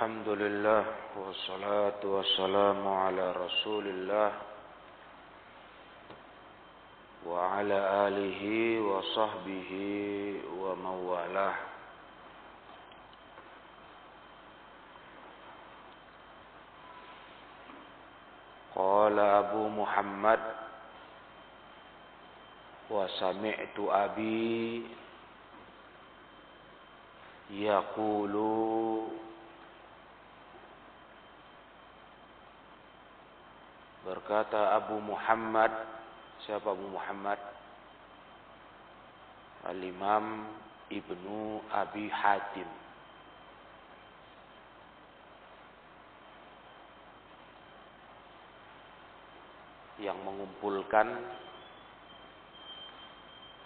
الحمد لله والصلاة والسلام على رسول الله وعلى آله وصحبه ومن والاه قال أبو محمد وسمعت أبي يقول Berkata Abu Muhammad, siapa Abu Muhammad? Al-Imam Ibnu Abi Hatim. Yang mengumpulkan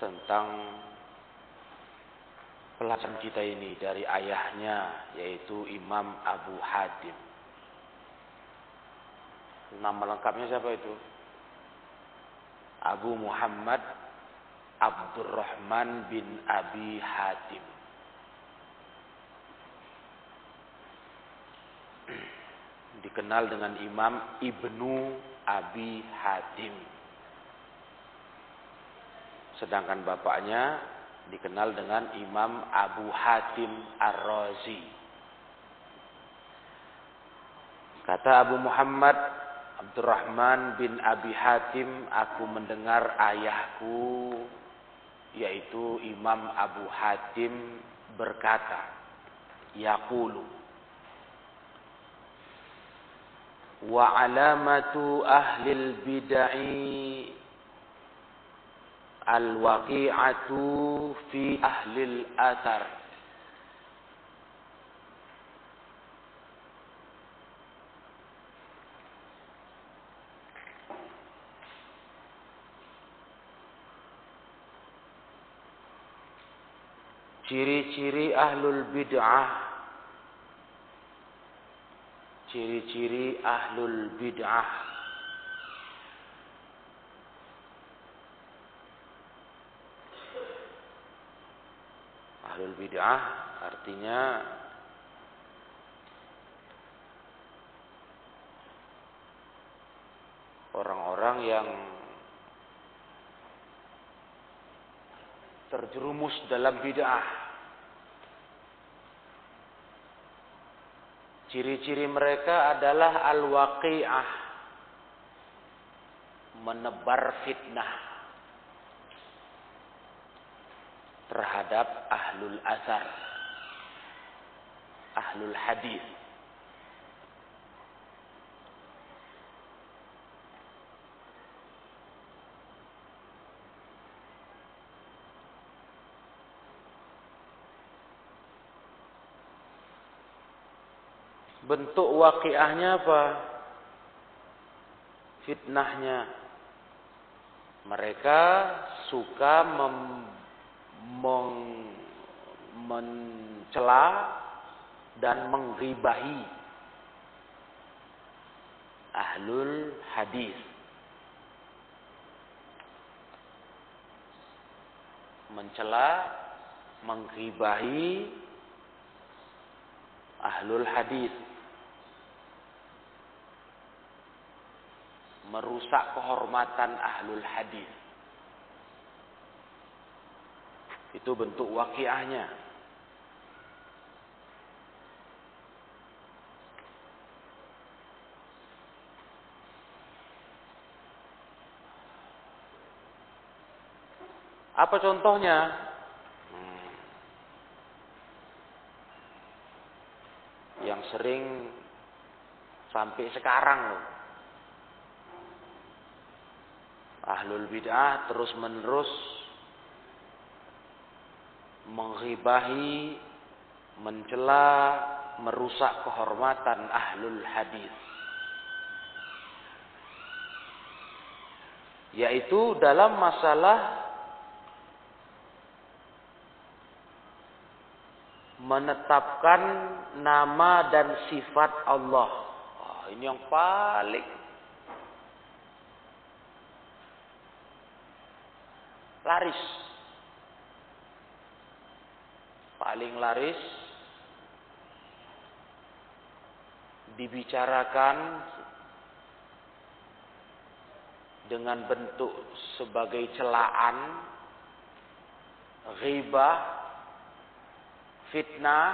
tentang pelajaran kita ini dari ayahnya yaitu Imam Abu Hatim. Nama lengkapnya siapa itu? Abu Muhammad Abdurrahman bin Abi Hatim. Dikenal dengan Imam Ibnu Abi Hatim. Sedangkan bapaknya dikenal dengan Imam Abu Hatim Ar-Razi. Kata Abu Muhammad Abdurrahman bin Abi Hatim, aku mendengar ayahku, yaitu Imam Abu Hatim berkata, Yaqulu, wa alamatu ahlil bid'ai al-waqi'atu fi ahlil athar. Ciri-ciri ahlul bid'ah Ciri-ciri ahlul bid'ah Ahlul bid'ah artinya Orang-orang yang terjerumus dalam bid'ah. Ciri-ciri mereka adalah al-waqi'ah. Menebar fitnah. Terhadap ahlul azhar. Ahlul hadis. Bentuk waqiahnya apa? Fitnahnya. Mereka suka mem, meng, mencela dan mengribahi ahlul hadis. Mencela, mengribahi ahlul hadis. Merusak kehormatan ahlul hadis. Itu bentuk wakiahnya. Apa contohnya? Hmm. Yang sering sampai sekarang loh. Ahlul bid'ah terus menerus menghibahi, mencela, merusak kehormatan ahlul hadis. Yaitu dalam masalah menetapkan nama dan sifat Allah. Oh, ini yang paling laris. Paling laris dibicarakan dengan bentuk sebagai celaan, ghibah, fitnah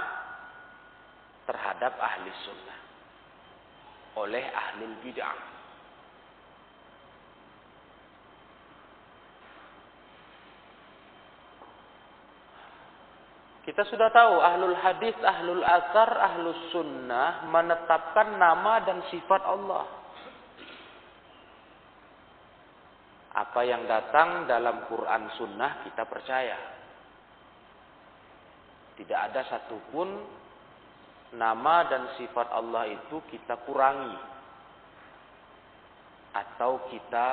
terhadap ahli sunnah oleh ahlul bid'ah. Kita sudah tahu ahlul hadis, ahlul asar, ahlus sunnah menetapkan nama dan sifat Allah. Apa yang datang dalam Quran sunnah kita percaya. Tidak ada satupun nama dan sifat Allah itu kita kurangi. Atau kita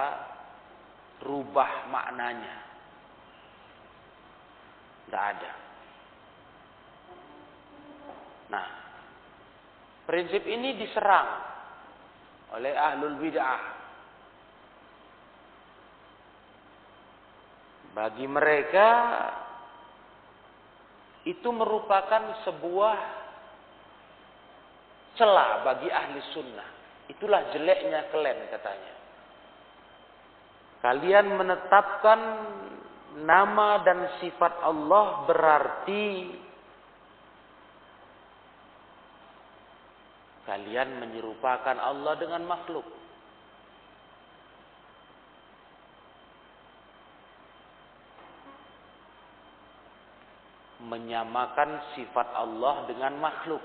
rubah maknanya. Tidak ada. Nah, prinsip ini diserang oleh ahlul bid'ah. Bagi mereka itu merupakan sebuah celah bagi ahli sunnah. Itulah jeleknya kalian katanya. Kalian menetapkan nama dan sifat Allah berarti Kalian menyerupakan Allah dengan makhluk. Menyamakan sifat Allah dengan makhluk.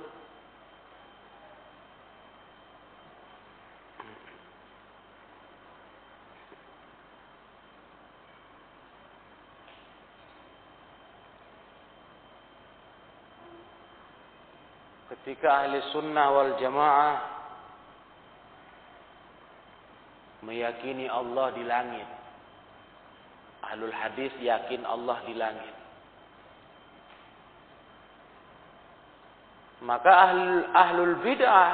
Ketika ahli sunnah wal jamaah meyakini Allah di langit. Ahlul hadis yakin Allah di langit. Maka ahlul, ahlul bid'ah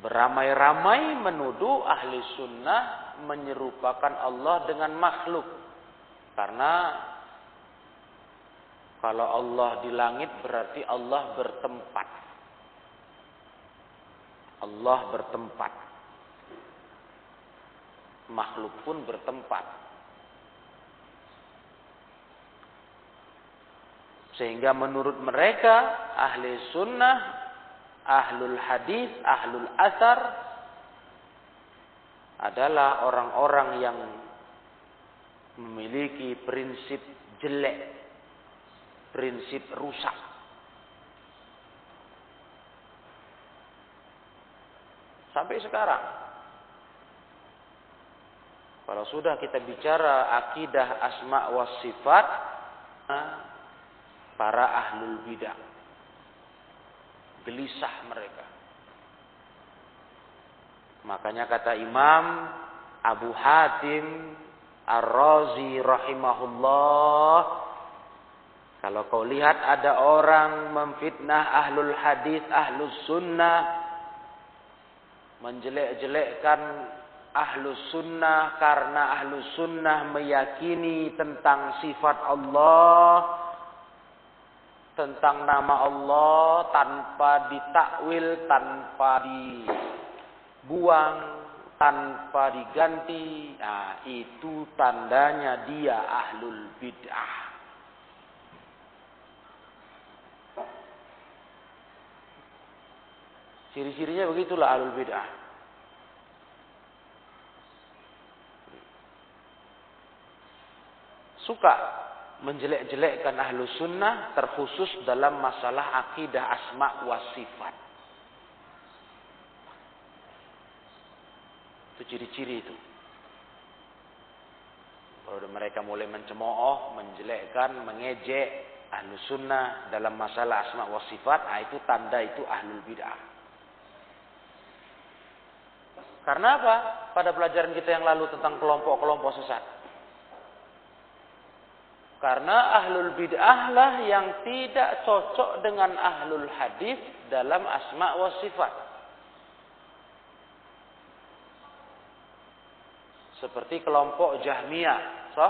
beramai-ramai menuduh ahli sunnah menyerupakan Allah dengan makhluk. Karena kalau Allah di langit berarti Allah bertempat. Allah bertempat. Makhluk pun bertempat. Sehingga menurut mereka ahli sunnah, ahlul hadis, ahlul asar adalah orang-orang yang memiliki prinsip jelek prinsip rusak. Sampai sekarang. Kalau sudah kita bicara akidah asma wa sifat para ahlul bidah. Gelisah mereka. Makanya kata Imam Abu Hatim Ar-Razi rahimahullah kalau kau lihat ada orang memfitnah ahlul hadis, ahlus sunnah, menjelek-jelekkan ahlus sunnah karena ahlus sunnah meyakini tentang sifat Allah, tentang nama Allah tanpa ditakwil, tanpa dibuang, tanpa diganti. Nah, itu tandanya dia ahlul bid'ah. Ciri-cirinya begitulah alul bid'ah. Suka menjelek-jelekkan ahlu sunnah terkhusus dalam masalah akidah asma wa sifat. Itu ciri-ciri itu. Kalau mereka mulai mencemooh, menjelekkan, mengejek ahlu sunnah dalam masalah asma wa sifat, nah itu tanda itu ahlul bid'ah. Karena apa? Pada pelajaran kita yang lalu tentang kelompok-kelompok sesat. Karena ahlul bid'ah lah yang tidak cocok dengan ahlul hadis dalam asma wa sifat. Seperti kelompok Jahmiyah, so?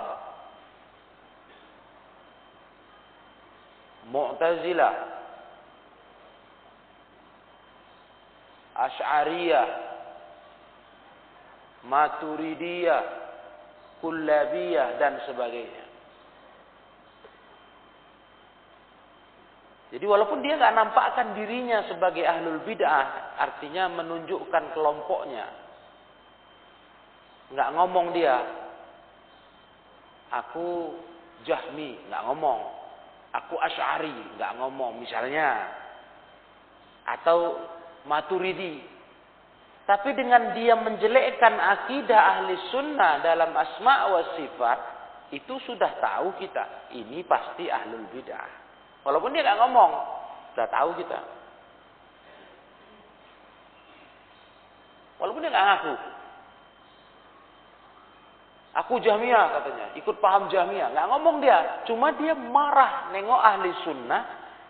Mu'tazilah, Asy'ariyah, Maturidiyah, Kullabiyah dan sebagainya. Jadi walaupun dia nggak nampakkan dirinya sebagai ahlul bid'ah, artinya menunjukkan kelompoknya. Nggak ngomong dia, aku Jahmi, nggak ngomong. Aku Ash'ari, nggak ngomong. Misalnya, atau Maturidi. Tapi dengan dia menjelekkan akidah ahli sunnah dalam asma wa sifat, itu sudah tahu kita. Ini pasti ahlul bid'ah. Walaupun dia nggak ngomong, sudah tahu kita. Walaupun dia nggak ngaku. Aku Jahmiyah katanya, ikut paham Jahmiyah. Nggak ngomong dia, cuma dia marah nengok ahli sunnah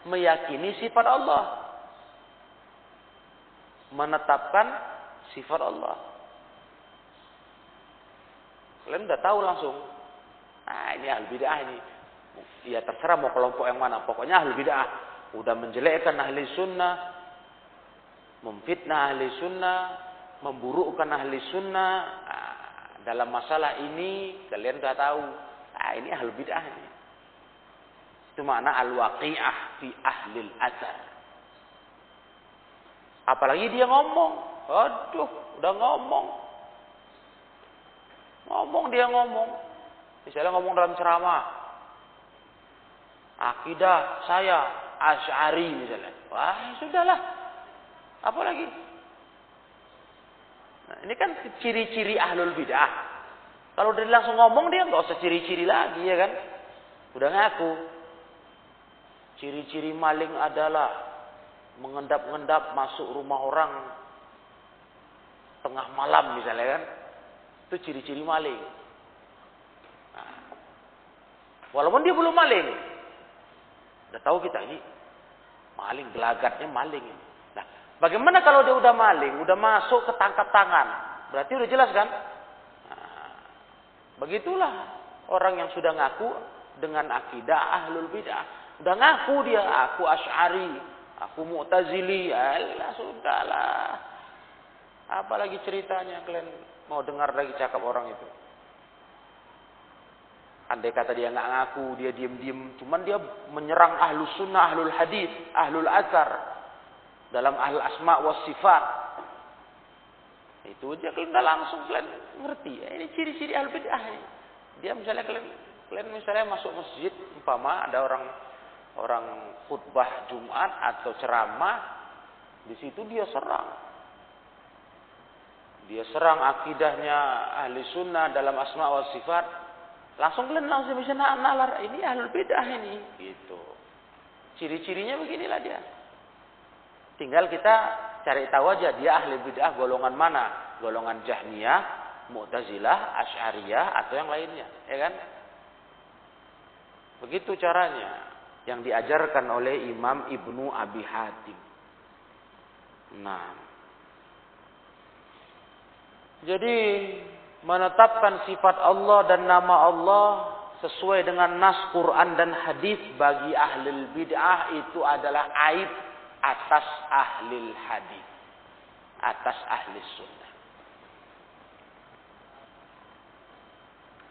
meyakini sifat Allah. Menetapkan sifat Allah. Kalian udah tahu langsung. Nah ini ahli bid'ah ini ya terserah mau kelompok yang mana. Pokoknya ahli bid'ah udah menjelekkan ahli sunnah, memfitnah ahli sunnah, memburukkan ahli sunnah. Nah, dalam masalah ini kalian sudah tahu, nah, ini ahli bid'ah ini. Itu makna al-waqi'ah fi ahli al-athar. Apalagi dia ngomong, aduh, udah ngomong. Ngomong dia ngomong. Misalnya ngomong dalam ceramah, akidah saya Asy'ari misalnya. Wah, sudahlah. Apa lagi? Nah, ini kan ciri-ciri ahlul bidah. Kalau dia langsung ngomong dia nggak usah ciri-ciri lagi ya kan? Udah ngaku. Ciri-ciri maling adalah mengendap-endap masuk rumah orang tengah malam misalnya kan. Itu ciri-ciri maling. Nah, walaupun dia belum maling, Udah tahu kita ini maling, gelagatnya maling. Nah, bagaimana kalau dia udah maling, udah masuk ke tangkap tangan? Berarti udah jelas kan? Nah, begitulah orang yang sudah ngaku dengan akidah ahlul bidah. Udah ngaku dia, aku asy'ari, aku mu'tazili, alah sudahlah. Apalagi ceritanya kalian mau dengar lagi cakap orang itu? Andai kata dia nggak ngaku, dia diem-diem, cuman dia menyerang ahlu sunnah, ahlul hadis, ahlul azhar dalam ahl asma wa sifat. Itu aja kalian udah langsung kalian ngerti. Ya, ini ciri-ciri ahlul bid'ah. Dia misalnya kalian, kalian misalnya masuk masjid, umpama ada orang orang khutbah Jumat atau ceramah, di situ dia serang. Dia serang akidahnya ahli sunnah dalam asma wa sifat, Langsung kalian langsung bisa nalar ini ahlul bidah ini, gitu. Ciri-cirinya beginilah dia. Tinggal kita cari tahu aja dia ahli bidah golongan mana? Golongan Jahmiyah, Mu'tazilah, Asy'ariyah atau yang lainnya, ya kan? Begitu caranya yang diajarkan oleh Imam Ibnu Abi Hatim. Nah. Jadi menetapkan sifat Allah dan nama Allah sesuai dengan nas Quran dan hadis bagi ahli bid'ah itu adalah aib atas ahli hadis atas ahli sunnah.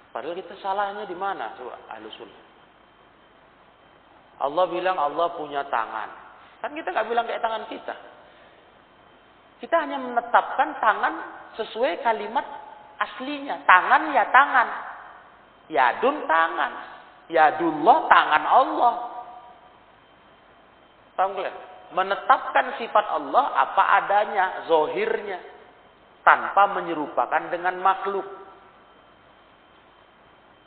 Padahal kita salahnya di mana coba ahli sunnah? Allah bilang Allah punya tangan. Kan kita nggak bilang kayak tangan kita kita hanya menetapkan tangan sesuai kalimat aslinya. Tangan ya tangan. Yadun tangan. Yadullah tangan Allah. Paham kalian? Menetapkan sifat Allah apa adanya, zohirnya. Tanpa menyerupakan dengan makhluk.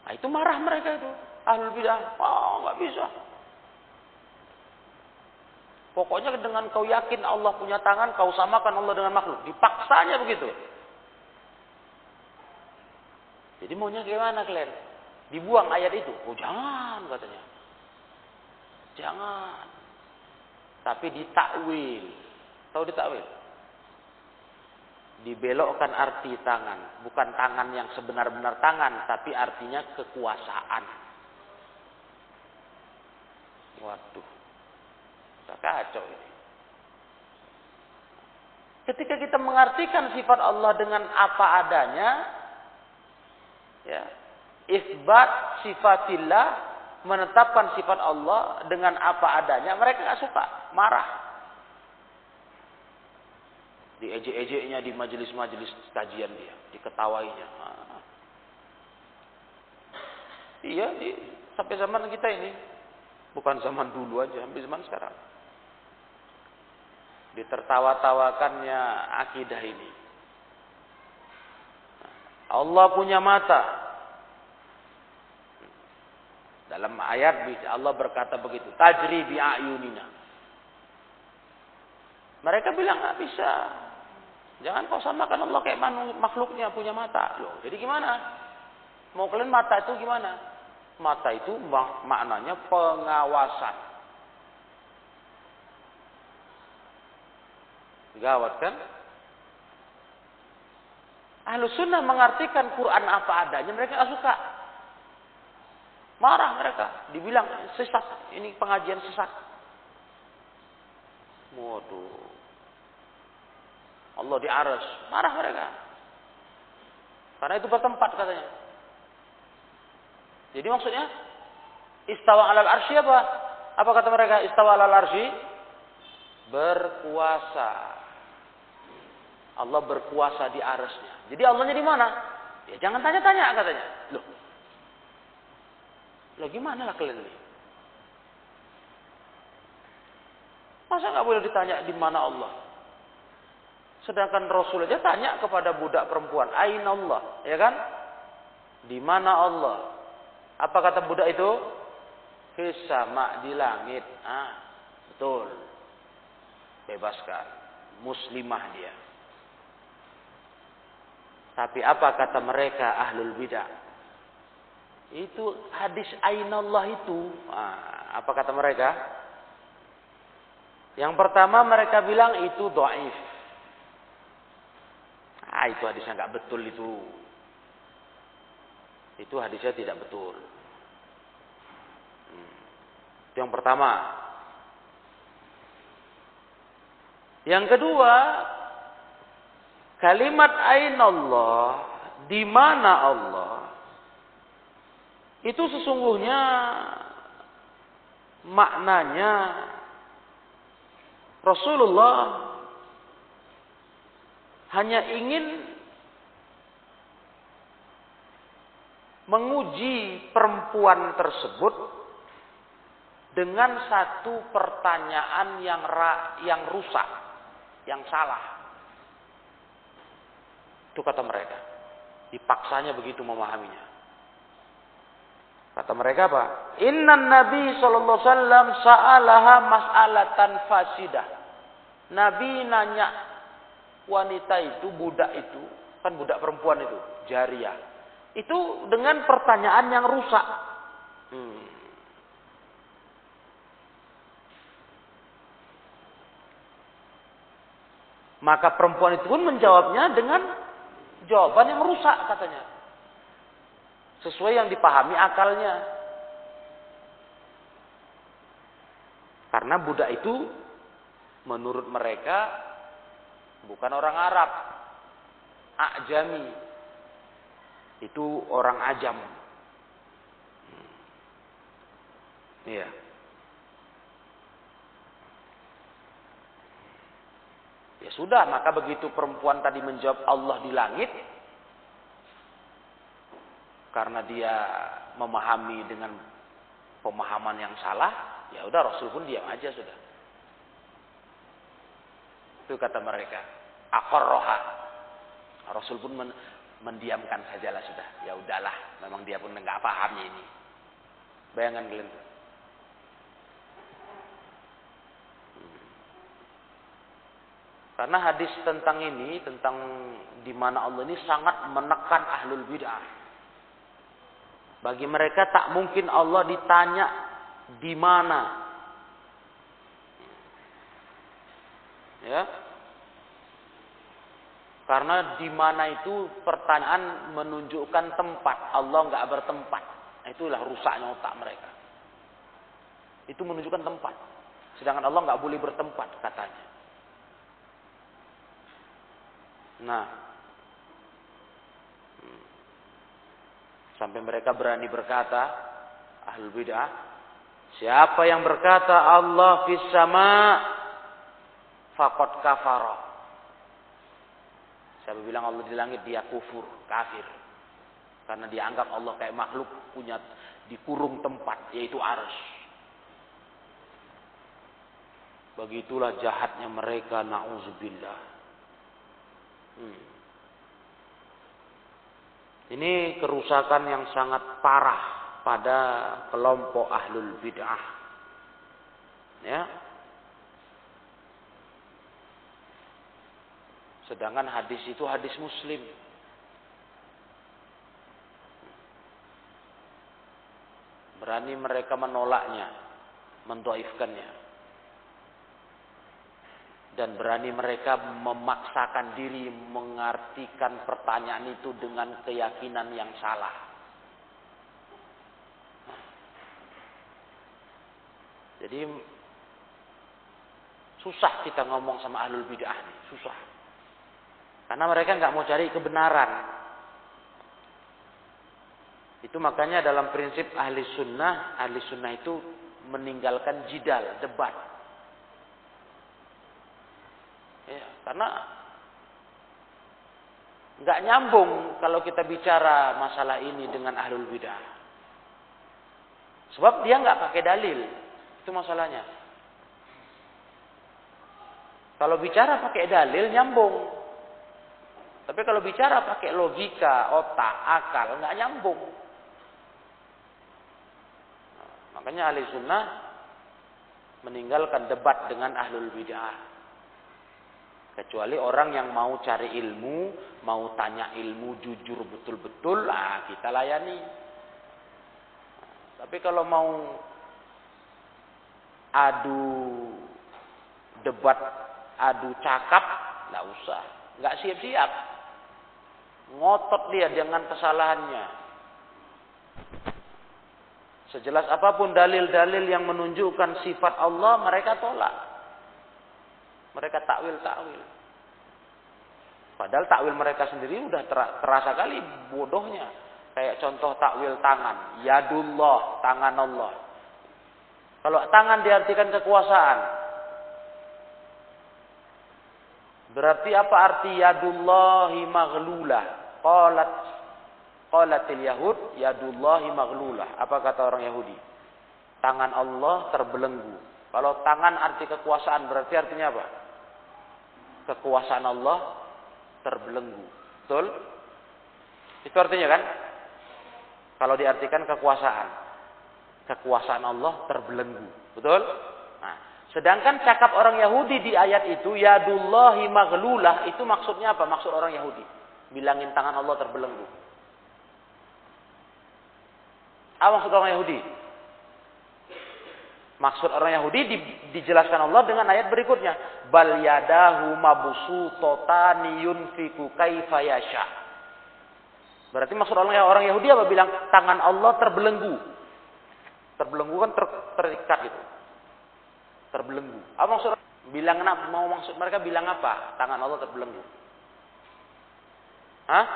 Nah, itu marah mereka itu. Ahlul bidah. Oh, nggak bisa. Pokoknya dengan kau yakin Allah punya tangan, kau samakan Allah dengan makhluk. Dipaksanya begitu. Jadi maunya gimana kalian? Dibuang ayat itu? Oh jangan katanya. Jangan. Tapi ditakwil. Tahu ditakwil? Dibelokkan arti tangan. Bukan tangan yang sebenar-benar tangan. Tapi artinya kekuasaan. Waduh. Kacau ini. Ketika kita mengartikan sifat Allah dengan apa adanya, ya, isbat sifatillah, menetapkan sifat Allah dengan apa adanya, mereka nggak suka, marah. Diejek-ejeknya di majelis-majelis kajian dia, diketawainya. Ah. Iya, di, sampai zaman kita ini, bukan zaman dulu aja, sampai zaman sekarang ditertawa-tawakannya akidah ini. Allah punya mata. Dalam ayat Allah berkata begitu, tajri bi ayunina. Mereka bilang nggak bisa. Jangan kau samakan Allah kayak makhluknya punya mata. Loh, jadi gimana? Mau kalian mata itu gimana? Mata itu maknanya pengawasan. Gawat kan? Ahlu sunnah mengartikan Quran apa adanya, mereka gak suka. Marah mereka, dibilang sesat, ini pengajian sesat. Waduh. Allah di aras, marah mereka. Karena itu bertempat katanya. Jadi maksudnya, istawa alal arsy apa? Apa kata mereka? Istawa alal arsy berkuasa. Allah berkuasa di arasnya. Jadi Allahnya di mana? Ya jangan tanya-tanya katanya. Loh. Loh gimana lah kalian ini? Masa nggak boleh ditanya di mana Allah? Sedangkan Rasul aja tanya kepada budak perempuan, Ain Allah, ya kan? Di mana Allah? Apa kata budak itu? Fisama di langit. Ah, betul. Bebaskan. Muslimah dia. Tapi apa kata mereka ahlul bidah? Itu hadis ainallah itu. Nah, apa kata mereka? Yang pertama mereka bilang itu doaif. Ah itu hadisnya nggak betul itu. Itu hadisnya tidak betul. Hmm. Yang pertama. Yang kedua, Kalimat Allah di mana Allah itu sesungguhnya maknanya Rasulullah hanya ingin menguji perempuan tersebut dengan satu pertanyaan yang ra, yang rusak, yang salah. Itu kata mereka. Dipaksanya begitu memahaminya. Kata mereka apa? Inna Nabi sallallahu alaihi wasallam sa'alaha mas'alatan fasidah. Nabi nanya wanita itu, budak itu, kan budak perempuan itu, jariah. Itu dengan pertanyaan yang rusak. Hmm. Maka perempuan itu pun menjawabnya dengan Jawaban yang rusak katanya. Sesuai yang dipahami akalnya. Karena budak itu menurut mereka bukan orang Arab. Ajami. Itu orang ajam. Iya. Ya sudah, maka begitu perempuan tadi menjawab Allah di langit, karena dia memahami dengan pemahaman yang salah, ya udah Rasul pun diam aja sudah. Itu kata mereka. Akor roha. Rasul pun men mendiamkan sajalah sudah. Ya udahlah, memang dia pun nggak pahamnya ini. Bayangan kalian Karena hadis tentang ini, tentang di mana Allah ini sangat menekan ahlul bid'ah. Bagi mereka tak mungkin Allah ditanya di mana. Ya. Karena di mana itu pertanyaan menunjukkan tempat. Allah nggak bertempat. Itulah rusaknya otak mereka. Itu menunjukkan tempat. Sedangkan Allah nggak boleh bertempat katanya. Nah, hmm. sampai mereka berani berkata, ahlul bid'ah, siapa yang berkata Allah fis sama fakot kafara. Siapa bilang Allah di langit dia kufur, kafir. Karena dianggap Allah kayak makhluk punya dikurung tempat yaitu arus. Begitulah jahatnya mereka na'udzubillah. Hmm. Ini kerusakan yang sangat parah pada kelompok ahlul bid'ah. Ya. Sedangkan hadis itu hadis muslim. Berani mereka menolaknya, mendoifkannya dan berani mereka memaksakan diri mengartikan pertanyaan itu dengan keyakinan yang salah. Jadi susah kita ngomong sama ahlul bid'ah susah. Karena mereka nggak mau cari kebenaran. Itu makanya dalam prinsip ahli sunnah, ahli sunnah itu meninggalkan jidal, debat. Ya, karena nggak nyambung kalau kita bicara masalah ini dengan ahlul bidah. Sebab dia nggak pakai dalil, itu masalahnya. Kalau bicara pakai dalil nyambung. Tapi kalau bicara pakai logika, otak, akal, nggak nyambung. Makanya ahli sunnah meninggalkan debat dengan ahlul bidah. Kecuali orang yang mau cari ilmu, mau tanya ilmu jujur betul-betul, lah kita layani. Tapi kalau mau adu debat, adu cakap, nggak usah, nggak siap-siap. Ngotot dia dengan kesalahannya. Sejelas apa pun dalil-dalil yang menunjukkan sifat Allah, mereka tolak. Mereka takwil-takwil. Padahal takwil mereka sendiri udah terasa kali bodohnya. Kayak contoh takwil tangan. Yadullah, tangan Allah. Kalau tangan diartikan kekuasaan. Berarti apa arti yadullahi maghlulah? Qalat qalatil yahud yadullahi maghlulah. Apa kata orang Yahudi? Tangan Allah terbelenggu. Kalau tangan arti kekuasaan berarti artinya apa? Kekuasaan Allah terbelenggu. Betul? Itu artinya kan? Kalau diartikan kekuasaan. Kekuasaan Allah terbelenggu. Betul? Nah, sedangkan cakap orang Yahudi di ayat itu, Yadullahi maghlulah, itu maksudnya apa? Maksud orang Yahudi. Bilangin tangan Allah terbelenggu. Apa maksud orang Yahudi? Maksud orang Yahudi di, dijelaskan Allah dengan ayat berikutnya. Bal yadahu mabsutotani yunfiku kaifa yasha. Berarti maksud orang orang Yahudi apa bilang tangan Allah terbelenggu. Terbelenggu kan ter, terikat gitu. Terbelenggu. Apa maksud bilang mau maksud mereka bilang apa? Tangan Allah terbelenggu. Hah?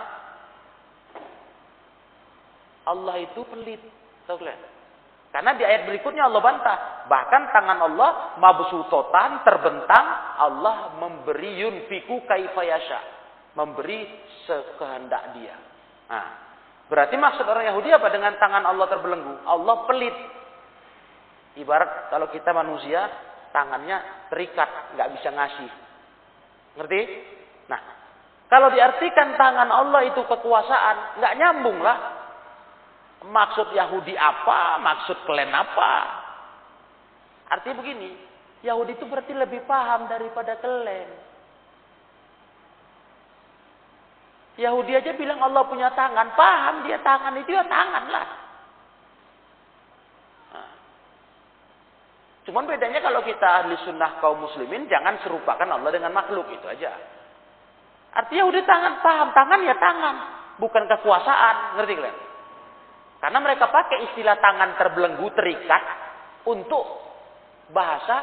Allah itu pelit. Tahu kalian? Karena di ayat berikutnya Allah bantah. Bahkan tangan Allah mabsutotan terbentang. Allah memberi yunfiku kaifayasha. Memberi sekehendak dia. Nah, berarti maksud orang Yahudi apa dengan tangan Allah terbelenggu? Allah pelit. Ibarat kalau kita manusia, tangannya terikat, nggak bisa ngasih. Ngerti? Nah, kalau diartikan tangan Allah itu kekuasaan, nggak nyambung lah. Maksud Yahudi apa? Maksud kalian apa? Artinya begini, Yahudi itu berarti lebih paham daripada kalian. Yahudi aja bilang Allah punya tangan, paham dia tangan itu ya tangan lah. Nah. Cuman bedanya kalau kita ahli sunnah kaum muslimin, jangan serupakan Allah dengan makhluk, itu aja. Artinya udah tangan, paham, tangan ya tangan. Bukan kekuasaan, ngerti kalian? Karena mereka pakai istilah tangan terbelenggu terikat untuk bahasa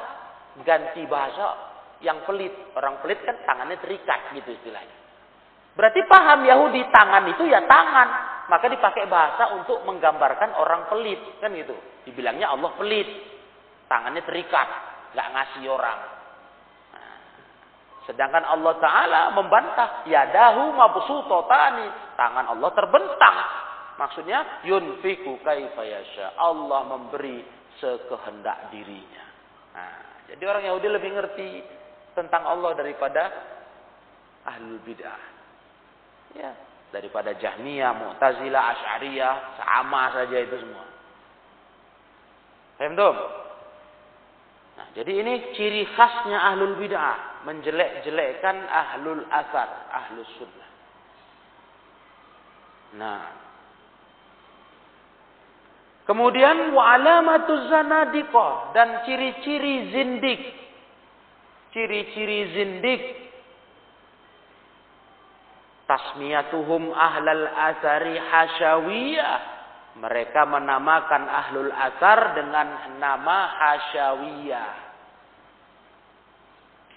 ganti bahasa yang pelit. Orang pelit kan tangannya terikat gitu istilahnya. Berarti paham Yahudi tangan itu ya tangan. Maka dipakai bahasa untuk menggambarkan orang pelit. Kan gitu. Dibilangnya Allah pelit. Tangannya terikat. Nggak ngasih orang. Nah, sedangkan Allah Ta'ala membantah. Yadahu mabsutotani. Tangan Allah terbentang. Maksudnya yunfiku kaifayasha. Allah memberi sekehendak dirinya. Nah, jadi orang Yahudi lebih ngerti tentang Allah daripada ahlul bid'ah. Ya, daripada Jahmiyah, Mu'tazilah, Asy'ariyah, sama saja itu semua. Paham Nah, jadi ini ciri khasnya ahlul bid'ah, menjelek-jelekkan ahlul asar, ahlus sunnah. Nah, Kemudian wa alamatuz zanadiqah dan ciri-ciri zindik. Ciri-ciri zindik tasmiyatuhum ahlal asari hasyawiyah. Mereka menamakan ahlul asar dengan nama hasyawiyah.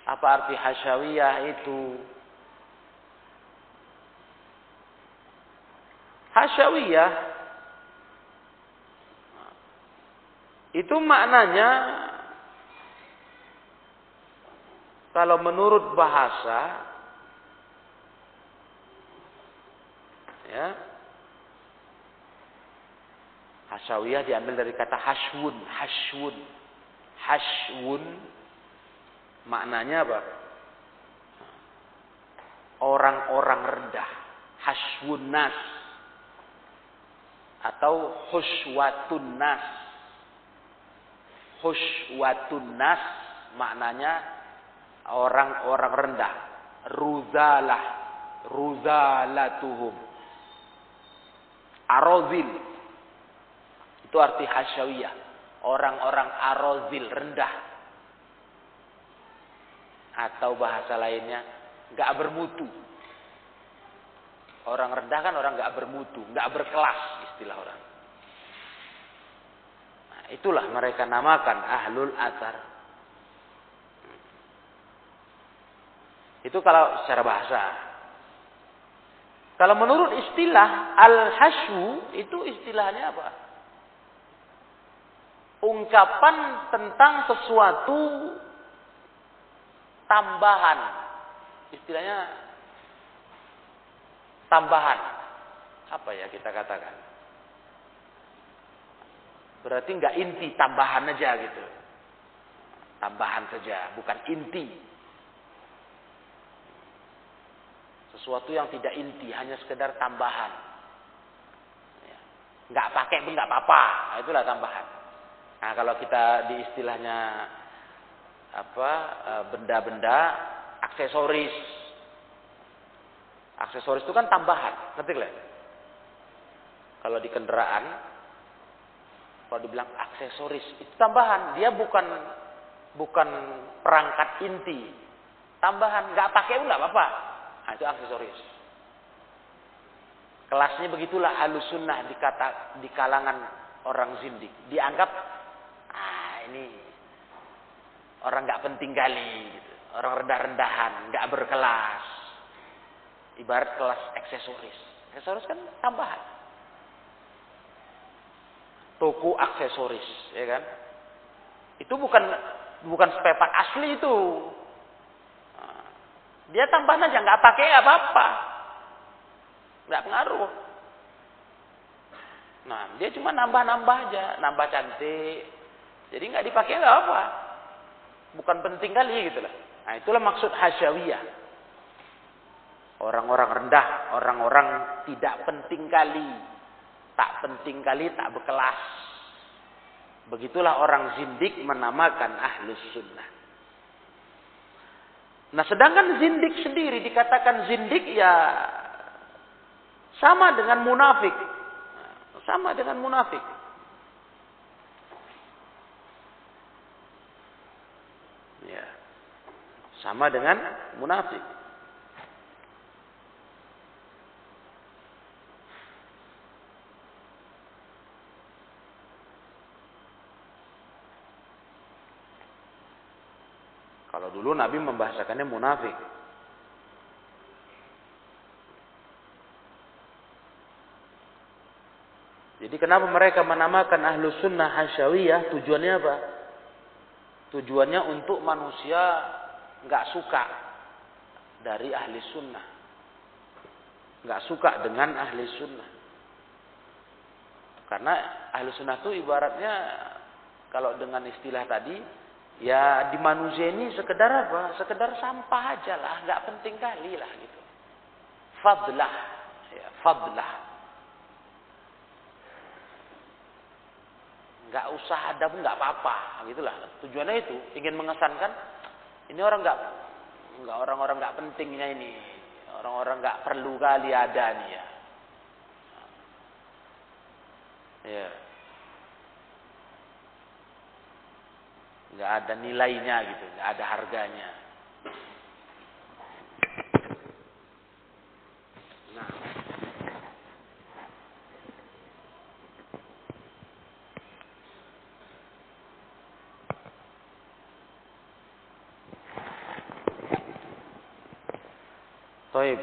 Apa arti hasyawiyah itu? Hasyawiyah itu maknanya kalau menurut bahasa Ya. Hasyawiyah diambil dari kata hashwun, hashwun. Hashwun maknanya apa? Orang-orang rendah. Hashwun nas. Atau hushwatun nas. Hushwatun nas maknanya orang-orang rendah. Ruzalah. Ruzalatuhum Arozil. Itu arti hasyawiyah. Orang-orang arozil, rendah. Atau bahasa lainnya, nggak bermutu. Orang rendah kan orang nggak bermutu, nggak berkelas istilah orang. Itulah mereka namakan ahlul asar. Itu kalau secara bahasa. Kalau menurut istilah al-hasyu itu istilahnya apa? Ungkapan tentang sesuatu tambahan. Istilahnya tambahan. Apa ya kita katakan? Berarti nggak inti, tambahan aja gitu. Tambahan saja, bukan inti. Sesuatu yang tidak inti, hanya sekedar tambahan. Ya. Nggak pakai pun nggak apa-apa. Nah, itulah tambahan. Nah, kalau kita di istilahnya apa e, benda-benda aksesoris. Aksesoris itu kan tambahan, lah. Kalau di kendaraan, kalau dibilang aksesoris itu tambahan, dia bukan bukan perangkat inti. Tambahan, nggak pakai nggak apa-apa. Nah, itu aksesoris. Kelasnya begitulah halus sunnah dikata, di kalangan orang zindik. Dianggap, ah ini orang nggak penting kali, gitu. orang rendah-rendahan, nggak berkelas. Ibarat kelas aksesoris. Aksesoris kan tambahan. Toko aksesoris, ya kan? Itu bukan bukan spare asli itu. Dia tambahan aja, nggak pakai apa-apa. Nggak pengaruh. Nah, dia cuma nambah-nambah aja, nambah cantik. Jadi nggak dipakai nggak apa. Bukan penting kali gitu lah. Nah, itulah maksud hasyawiyah. Orang-orang rendah, orang-orang tidak penting kali. Tak penting kali, tak berkelas. Begitulah orang zindik menamakan ahlus sunnah. Nah sedangkan zindik sendiri dikatakan zindik ya sama dengan munafik. Sama dengan munafik. Ya. Sama dengan munafik. dulu Nabi membahasakannya munafik. Jadi kenapa mereka menamakan ahlu sunnah hasyawiyah? Tujuannya apa? Tujuannya untuk manusia nggak suka dari ahli sunnah, nggak suka dengan ahli sunnah. Karena ahli sunnah itu ibaratnya kalau dengan istilah tadi ya di manusia ini sekedar apa? Sekedar sampah aja lah, nggak penting kali lah gitu. Fadlah, ya, fadlah. Nggak usah ada pun nggak apa-apa, gitulah. Tujuannya itu ingin mengesankan ini orang nggak nggak orang-orang nggak pentingnya ini, orang-orang nggak perlu kali ada nih ya. Ya. Nggak ada nilainya gitu, nggak ada harganya. Nah.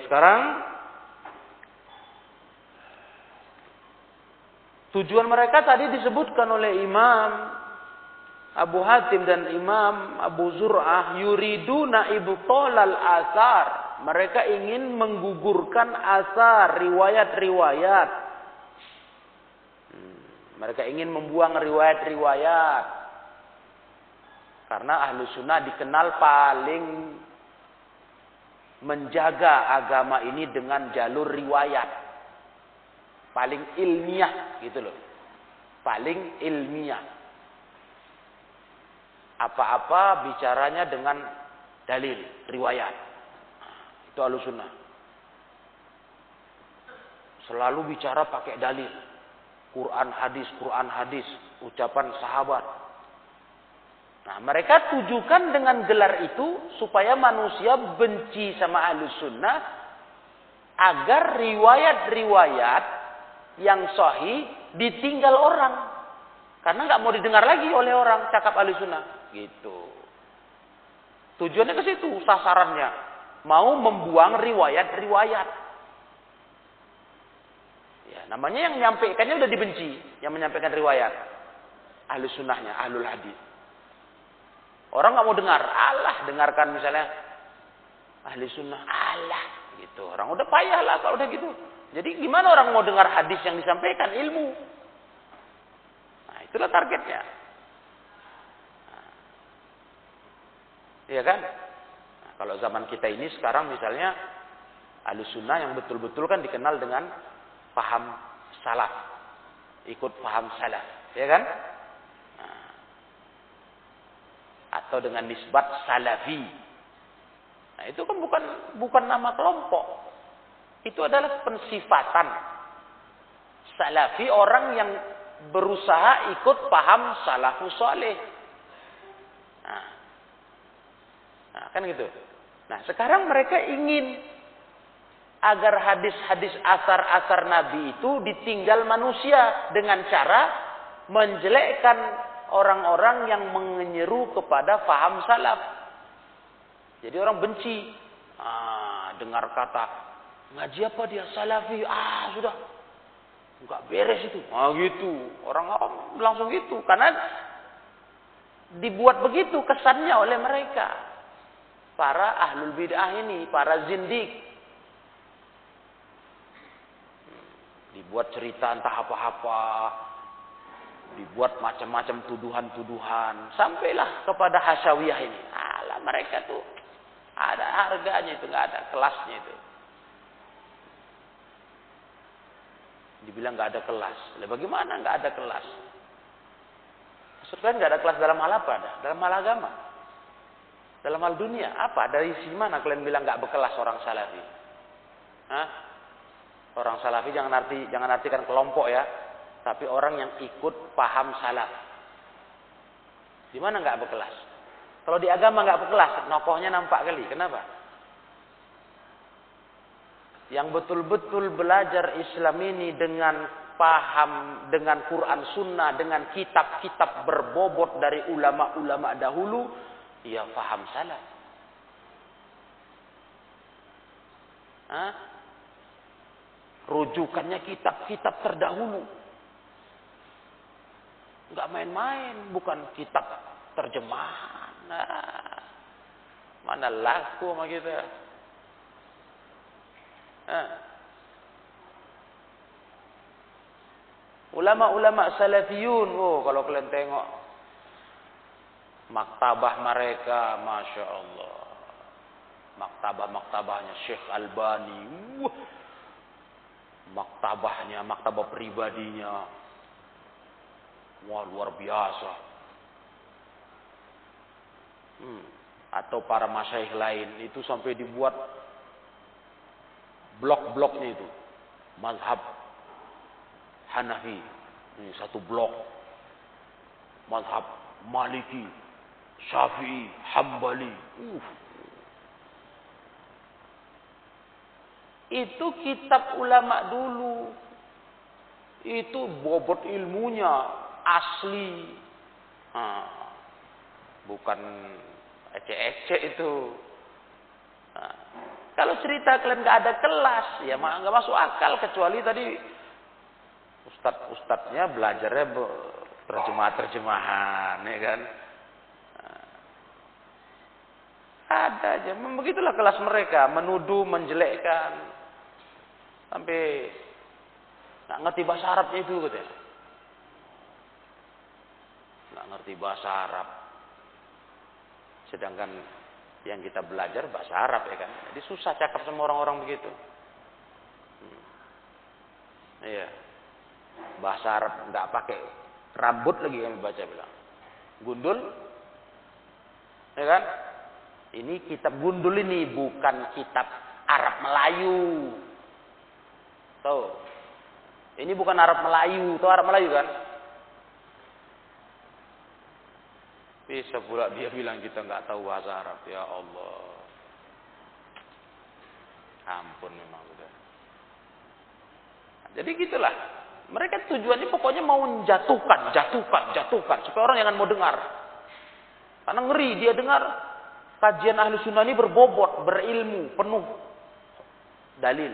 Sekarang Tujuan mereka tadi disebutkan oleh Imam Abu Hatim dan Imam Abu Zur'ah yuriduna ibtalal asar. Mereka ingin menggugurkan asar, riwayat-riwayat. Hmm, mereka ingin membuang riwayat-riwayat. Karena ahlu sunnah dikenal paling menjaga agama ini dengan jalur riwayat paling ilmiah gitu loh. Paling ilmiah. Apa-apa bicaranya dengan dalil, riwayat. Itu alusunnah. Selalu bicara pakai dalil. Quran hadis, Quran hadis, ucapan sahabat. Nah, mereka tujukan dengan gelar itu supaya manusia benci sama ahlu sunnah agar riwayat-riwayat yang sahih ditinggal orang. Karena nggak mau didengar lagi oleh orang cakap ahli sunnah. Gitu. Tujuannya ke situ, sasarannya. Mau membuang riwayat-riwayat. Ya, namanya yang menyampaikannya udah dibenci. Yang menyampaikan riwayat. Ahli sunnahnya, ahlul hadis. Orang nggak mau dengar. Allah dengarkan misalnya. Ahli sunnah. Allah. Gitu. Orang udah payah lah kalau udah gitu. Jadi gimana orang mau dengar hadis yang disampaikan ilmu? Itulah targetnya. Iya kan? Nah, kalau zaman kita ini sekarang misalnya ahli sunnah yang betul-betul kan dikenal dengan paham salaf. Ikut paham salaf. Ya kan? Nah, atau dengan nisbat salafi. Nah, itu kan bukan bukan nama kelompok. Itu adalah pensifatan. Salafi orang yang berusaha ikut paham salafus soleh. Nah, nah, kan gitu. Nah, sekarang mereka ingin agar hadis-hadis asar-asar Nabi itu ditinggal manusia dengan cara menjelekkan orang-orang yang menyeru kepada faham salaf. Jadi orang benci. Ah, dengar kata Ngaji apa dia? Salafi. Ah, sudah. Enggak beres itu. Ah, gitu. Orang awam langsung gitu. Karena dibuat begitu kesannya oleh mereka. Para ahlul bid'ah ini, para zindik. Dibuat cerita entah apa-apa. Dibuat macam-macam tuduhan-tuduhan. Sampailah kepada hasyawiyah ini. Alah mereka tuh ada harganya itu, nggak ada kelasnya itu. Dibilang nggak ada kelas. Lah bagaimana nggak ada kelas? Maksudnya nggak ada kelas dalam hal apa? Dalam hal agama. Dalam hal dunia apa? Dari sisi mana kalian bilang nggak berkelas orang salafi? Hah? Orang salafi jangan arti jangan artikan kelompok ya, tapi orang yang ikut paham salaf. Di mana nggak berkelas? Kalau di agama nggak berkelas, nokohnya nampak kali. Kenapa? Yang betul-betul belajar Islam ini dengan paham dengan Quran Sunnah, dengan kitab-kitab berbobot dari ulama-ulama dahulu, ia paham salah. Hah? Rujukannya kitab-kitab terdahulu. Nggak main-main, bukan kitab terjemahan. Nah, mana laku sama kita. Nah. Ulama-ulama salafiyun, oh kalau kalian tengok maktabah mereka, masya Allah. Maktabah-maktabahnya Syekh Albani, wah, maktabahnya, maktabah pribadinya, wah luar biasa. Hmm. Atau para masyaih lain itu sampai dibuat blok-bloknya itu, mazhab Hanafi, ini satu blok. Mazhab Maliki, Syafi'i, Hambali. Uh. Itu kitab ulama dulu. Itu bobot ilmunya asli. Nah, bukan ecek-ecek itu. Nah, kalau cerita kalian nggak ada kelas, ya nggak masuk akal kecuali tadi ustad-ustadnya belajarnya terjemah-terjemahan, ya kan? Ada aja. Begitulah kelas mereka, menuduh, menjelekkan. Sampai nggak ngerti bahasa Arabnya itu katanya. Nggak ngerti bahasa Arab. Sedangkan yang kita belajar bahasa Arab ya kan. Jadi susah cakap sama orang-orang begitu. Hmm. Iya. Bahasa Arab nggak pakai rambut lagi kami baca bilang. Gundul ya kan? Ini kitab gundul ini bukan kitab Arab Melayu. Tahu? Ini bukan Arab Melayu. Tahu Arab Melayu kan bisa pula dia bilang kita nggak tahu bahasa Arab ya Allah ampun memang udah jadi gitulah mereka tujuannya pokoknya mau menjatuhkan, jatuhkan, jatuhkan. Supaya orang jangan mau dengar. Karena ngeri dia dengar kajian ahli sunnah ini berbobot, berilmu, penuh dalil.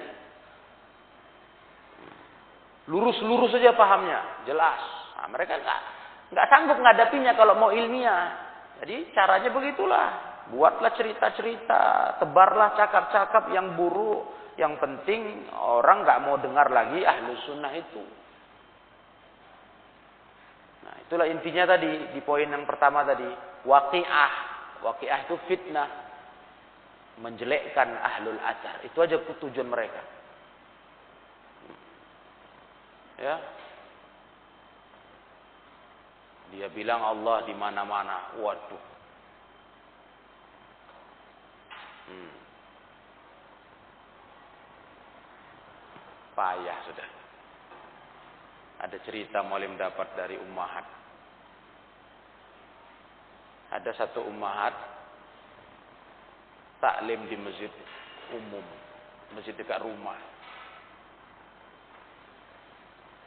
Lurus-lurus saja pahamnya, jelas. Nah, mereka nggak nggak sanggup ngadapinya kalau mau ilmiah. Jadi caranya begitulah. Buatlah cerita-cerita, tebarlah cakap-cakap yang buruk, yang penting orang nggak mau dengar lagi ahlu sunnah itu. Nah itulah intinya tadi di poin yang pertama tadi. Waqi'ah. Waqi'ah itu fitnah. Menjelekkan ahlul athar. Itu aja tujuan mereka. Ya. Dia bilang Allah di mana-mana. Waduh. Hmm. payah sudah. Ada cerita Mualim dapat dari ummahat. Ada satu ummahat taklim di masjid umum, masjid dekat rumah.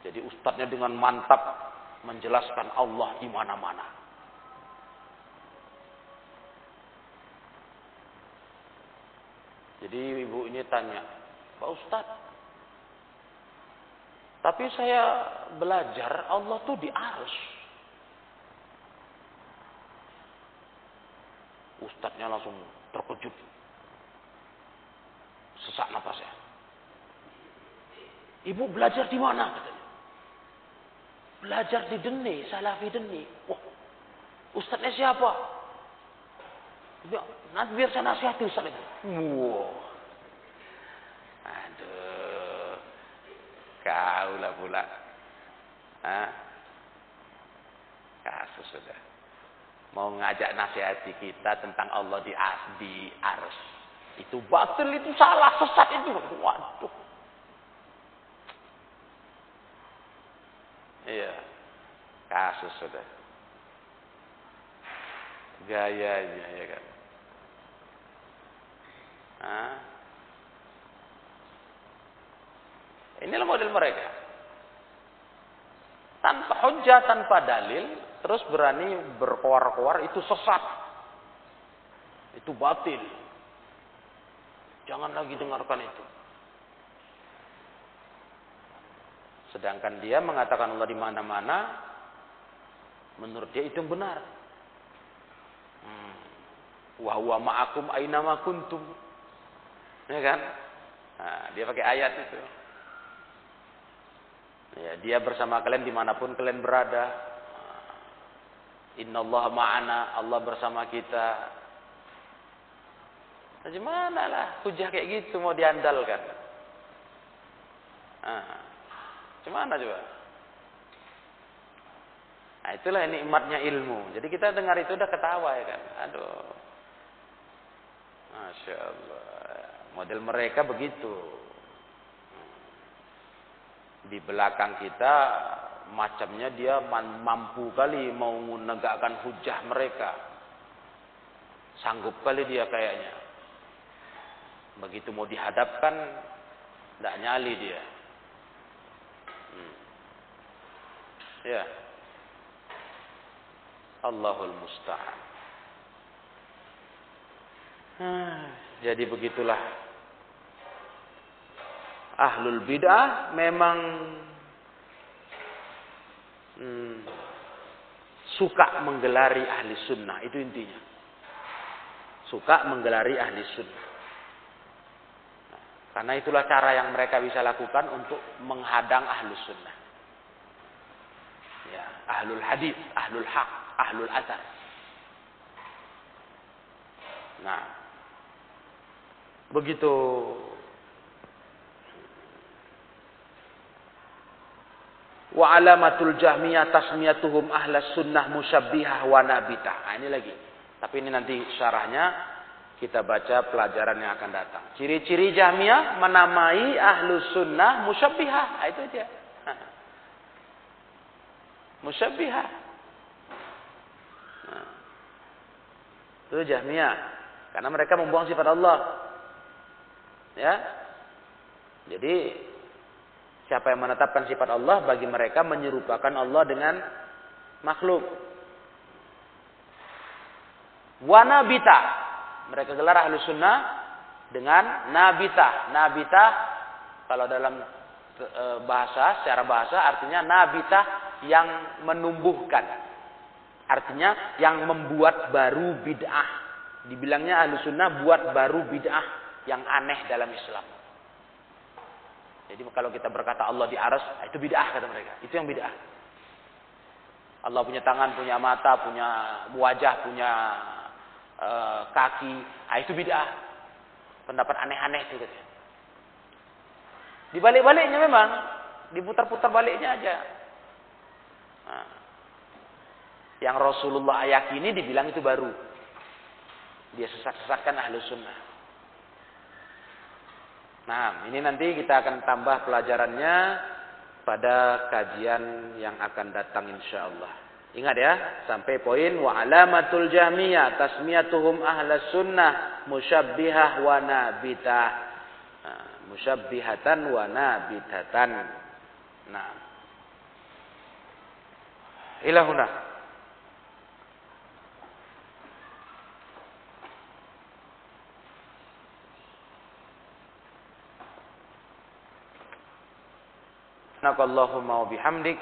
Jadi ustadznya dengan mantap menjelaskan Allah di mana-mana. Jadi ibu ini tanya, Pak Ustadz, tapi saya belajar Allah tuh di arus. Ustadznya langsung terkejut. Sesak napasnya. Ibu belajar di mana? Belajar di Deni, Salafi Deni. Wah, Ustadznya siapa? Ya, nanti biar saya nasihati Ustadz itu. Wow. Kau lah pula. Hah? Kasus sudah. Mau ngajak nasihati kita tentang Allah di di ars. Itu batil, itu salah, sesat itu. Waduh. Iya. Kasus sudah. Gayanya ya kan. Hah? Inilah model mereka. Tanpa hujah, tanpa dalil, terus berani berkoar-koar, itu sesat. Itu batil. Jangan lagi dengarkan itu. Sedangkan dia mengatakan Allah di mana-mana, Menurut dia itu benar. Hmm. Wa huwa ma'akum aina kuntum. Ya kan? Nah, dia pakai ayat itu. Ya, dia bersama kalian di mana pun kalian berada. Inna Allah ma'ana, Allah bersama kita. Nah, gimana lah, hujah kayak gitu mau diandalkan. Nah, gimana coba? Nah, itulah nikmatnya ilmu. Jadi kita dengar itu udah ketawa ya kan. Aduh. Masya Allah. Model mereka begitu. Di belakang kita macamnya dia mampu kali mau menegakkan hujah mereka. Sanggup kali dia kayaknya. Begitu mau dihadapkan, tidak nyali dia. Hmm. Ya. Allahul Musta'an. Ah, jadi begitulah. Ahlul bid'ah memang hmm, suka menggelari ahli sunnah. Itu intinya. Suka menggelari ahli sunnah. Nah, karena itulah cara yang mereka bisa lakukan untuk menghadang ahli sunnah. Ahlul hadis, ahlul haq, ahlul asar. Nah, begitu Wa alamatul jahmiyah tasmiyatuhum ahlas sunnah musyabbihah wa nabitah. Nah, ini lagi. Tapi ini nanti syarahnya kita baca pelajaran yang akan datang. Ciri-ciri jahmiyah menamai ahlus sunnah musyabbihah. Nah, itu dia. Musyabbihah. Nah. Itu jahmiyah. Karena mereka membuang sifat Allah. Ya. Jadi Siapa yang menetapkan sifat Allah bagi mereka menyerupakan Allah dengan makhluk. Wanabita. Mereka gelar ahlu sunnah dengan nabita. Nabita kalau dalam e, bahasa, secara bahasa artinya nabita yang menumbuhkan. Artinya yang membuat baru bid'ah. Dibilangnya ahlu sunnah buat baru bid'ah yang aneh dalam Islam. Jadi kalau kita berkata Allah di aras, ah, itu bid'ah kata mereka. Itu yang bid'ah. Allah punya tangan, punya mata, punya wajah, punya uh, kaki. Ah, itu bid'ah. Pendapat aneh-aneh itu katanya. Di balik-baliknya memang, diputar-putar baliknya aja. Nah, yang Rasulullah yakini dibilang itu baru. Dia sesak-sesakkan ahlu sunnah. Nah, ini nanti kita akan tambah pelajarannya pada kajian yang akan datang insya Allah. Ingat ya, sampai poin wa alamatul jahmiyah tasmiyatuhum ahlas sunnah musyabbihah wa nabitah. Nah, musyabbihatan wa nabitatan. Nah. Ilahuna. Subhanakallahumma wa bihamdik.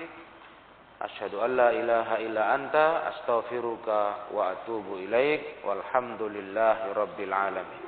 Asyhadu an la ilaha illa anta astaghfiruka wa atubu ilaik. Walhamdulillahi alamin